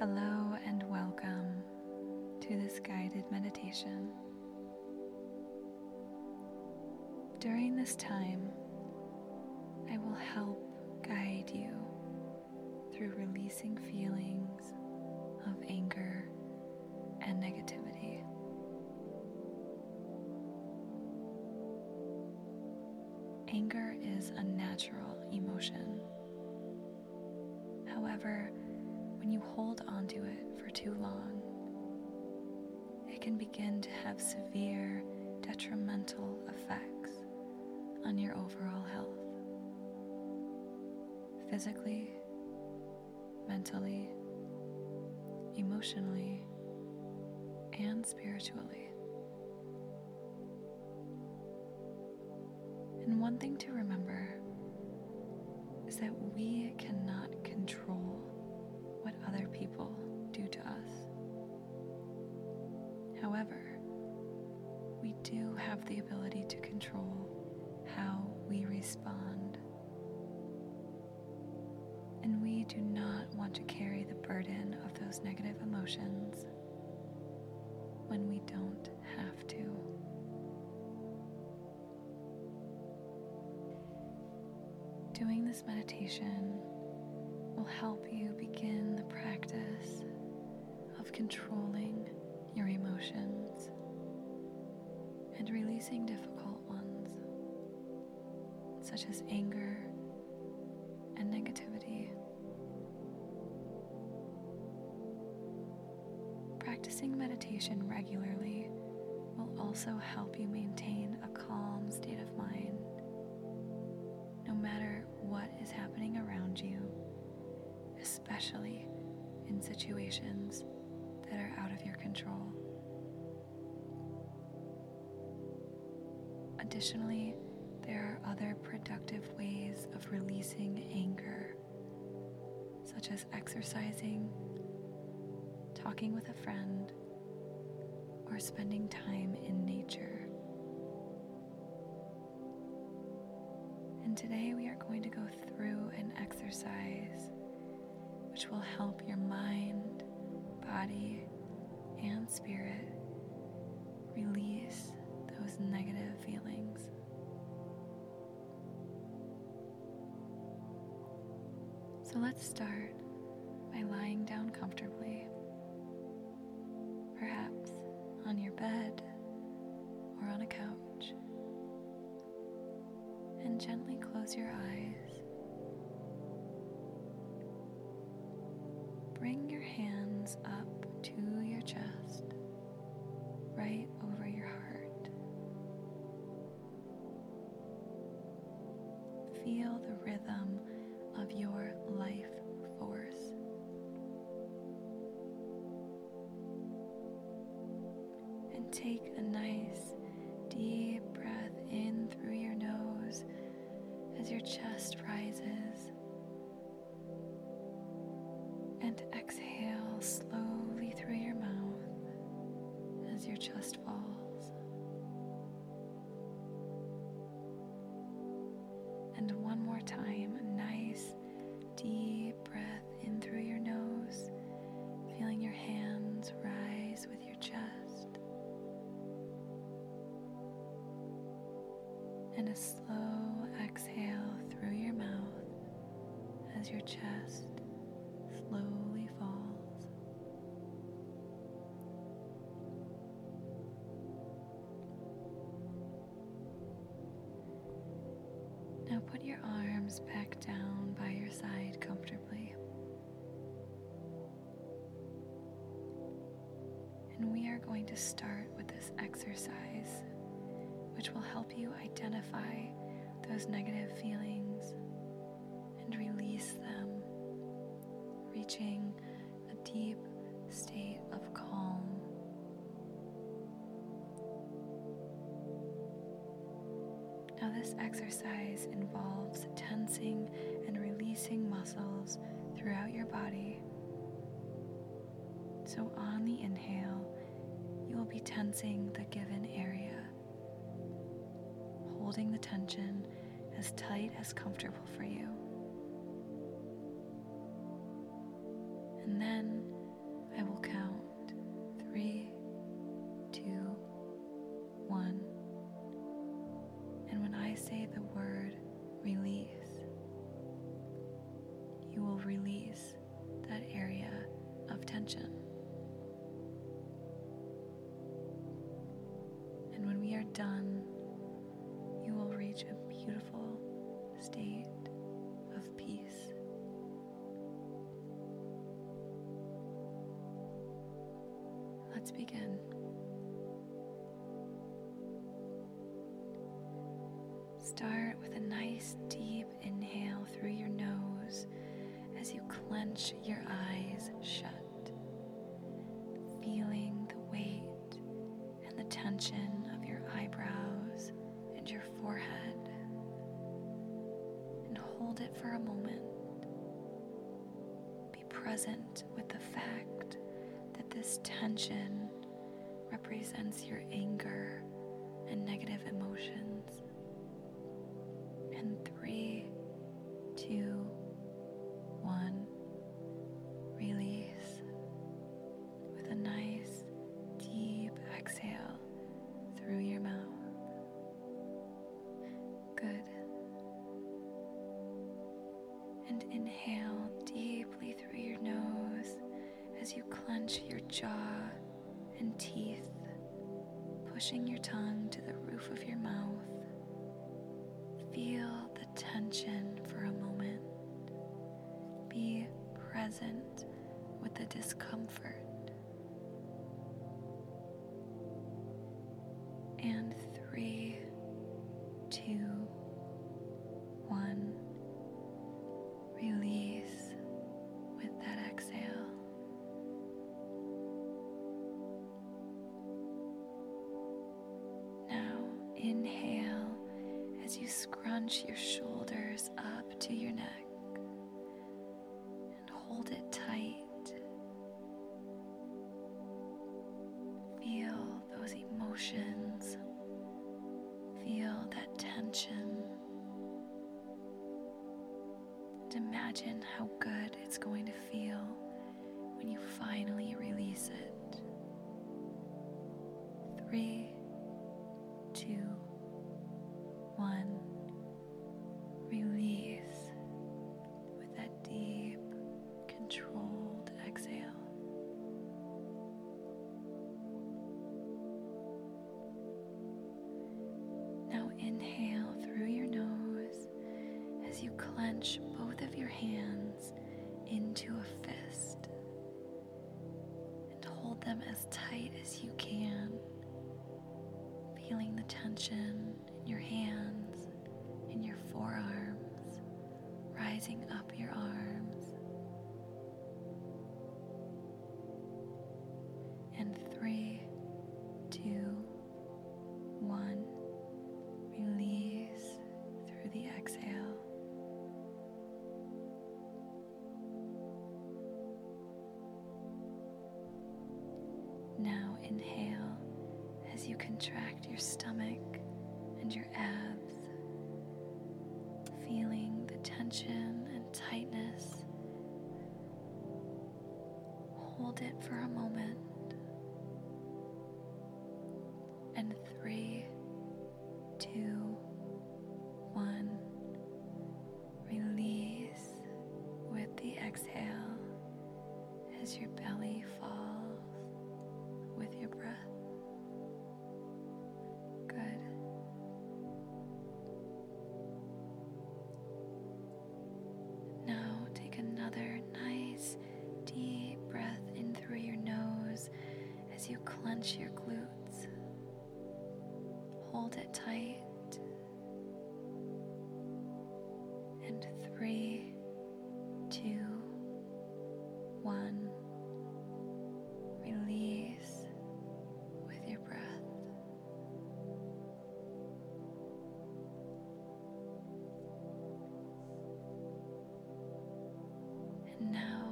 Hello and welcome to this guided meditation. During this time, I will help guide you through releasing feelings of anger and negativity. Anger is a natural emotion. However, when you hold onto it for too long, it can begin to have severe detrimental effects on your overall health. Physically, mentally, emotionally, and spiritually. And one thing to remember is that we cannot control other people do to us. However, we do have the ability to control how we respond. And we do not want to carry the burden of those negative emotions when we don't have to. Doing this meditation will help you begin the practice of controlling your emotions and releasing difficult ones, such as anger and negativity. Practicing meditation regularly will also help you maintain a calm state of mind, especially in situations that are out of your control. Additionally, there are other productive ways of releasing anger, such as exercising, talking with a friend, or spending time in nature. And today we are going to go through an exercise which will help your mind, body, and spirit release those negative feelings. So let's start by lying down comfortably, perhaps on your bed or on a couch, and gently close your eyes. Hands up to your chest, right over your heart. Feel the rhythm of your life force. And take a And a slow exhale through your mouth as your chest slowly falls. Now put your arms back down by your side comfortably. And we are going to start with this exercise, which will help you identify those negative feelings and release them, reaching a deep state of calm. Now, this exercise involves tensing and releasing muscles throughout your body. So, on the inhale, you will be tensing the given area, holding the tension as tight as comfortable for you. And then, Let's begin. Start with a nice deep inhale through your nose as you clench your eyes shut, feeling the weight and the tension of your eyebrows and your forehead. And hold it for a moment. Be present with the fact this tension represents your anger and negative emotions. And three, two, one, release with a nice deep exhale through your mouth. Good. And inhale deeply through as you clench your jaw and teeth, pushing your tongue to the roof of your mouth. Feel the tension for a moment. Be present with the discomfort. Inhale as you scrunch your shoulders up to your neck and hold it tight. Feel those emotions. Feel that tension. And imagine how good it's going to feel when you finally release it. Three, into a fist and hold them as tight as you can, feeling the tension in your hands, in your forearms, rising up your arms. Contract your stomach and your abs, feeling the tension and tightness. Hold it for a moment. And three, two, clench your glutes. Hold it tight. And three, two, one. Release with your breath. And now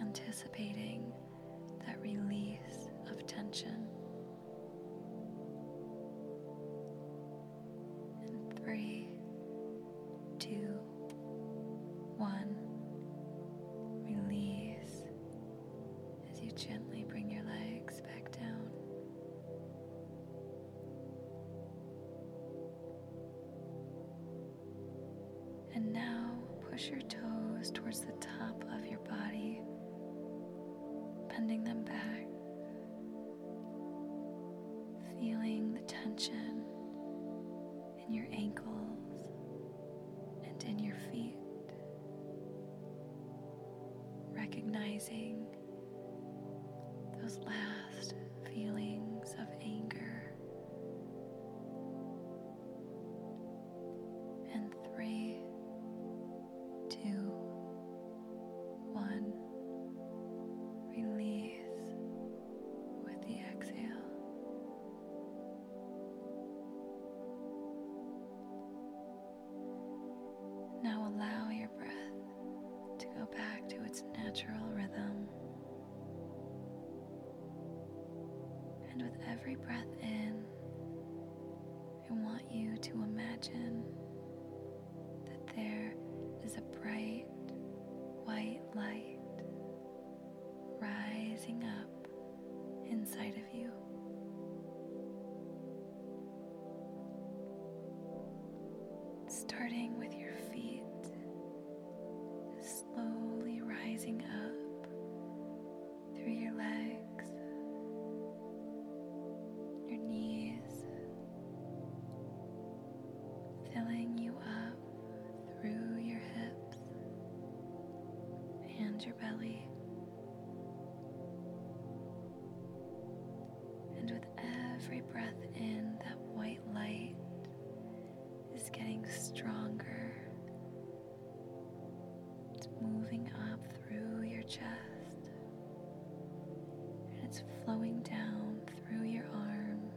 anticipating that release of tension. In three, two, one, release as you gently bring your legs back down. And now push your toes towards the top bending them back, feeling the tension in your ankles and in your feet, recognizing those last And with every breath in, I want you to imagine that there is a bright white light rising up inside of you. Starting with your flowing down through your arms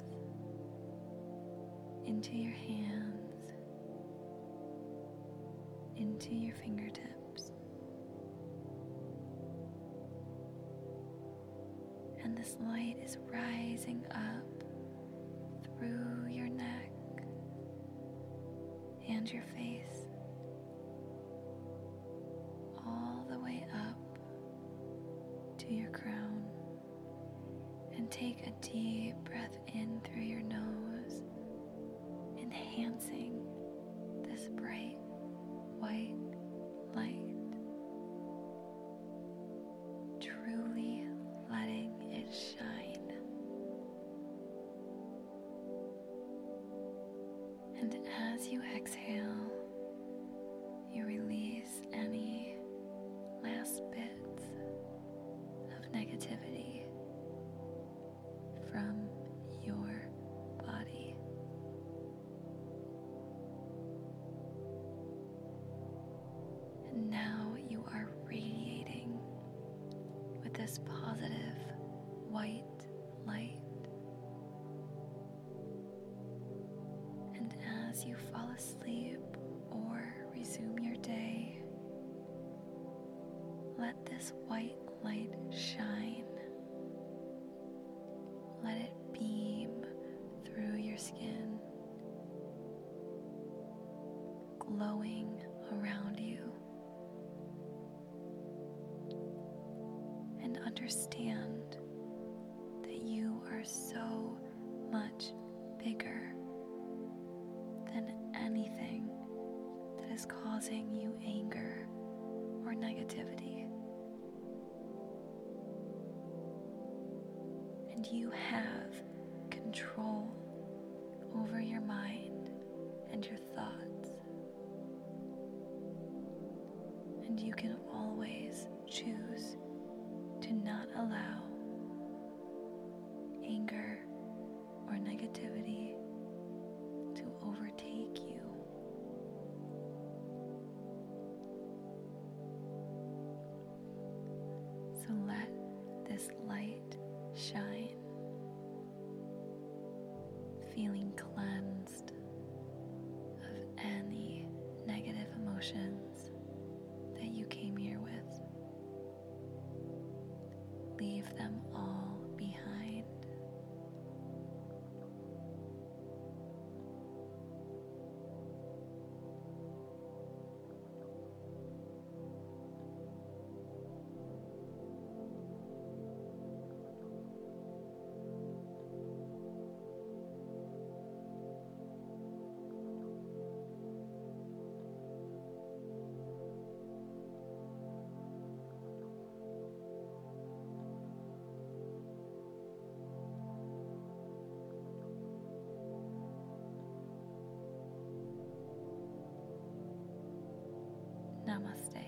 into your hands, into your fingertips. And this light is rising up through your neck and your face, deep breath in through your nose, enhancing this bright white light, truly letting it shine. And as you exhale, this positive white light. And as you fall asleep or resume your day, let this white light shine. Let it beam through your skin, glowing around understand that you are so much bigger than anything that is causing you anger or negativity. And you have control over your mind and your thoughts. And you can not allow anger or negativity to overtake you. So let this light ナマステ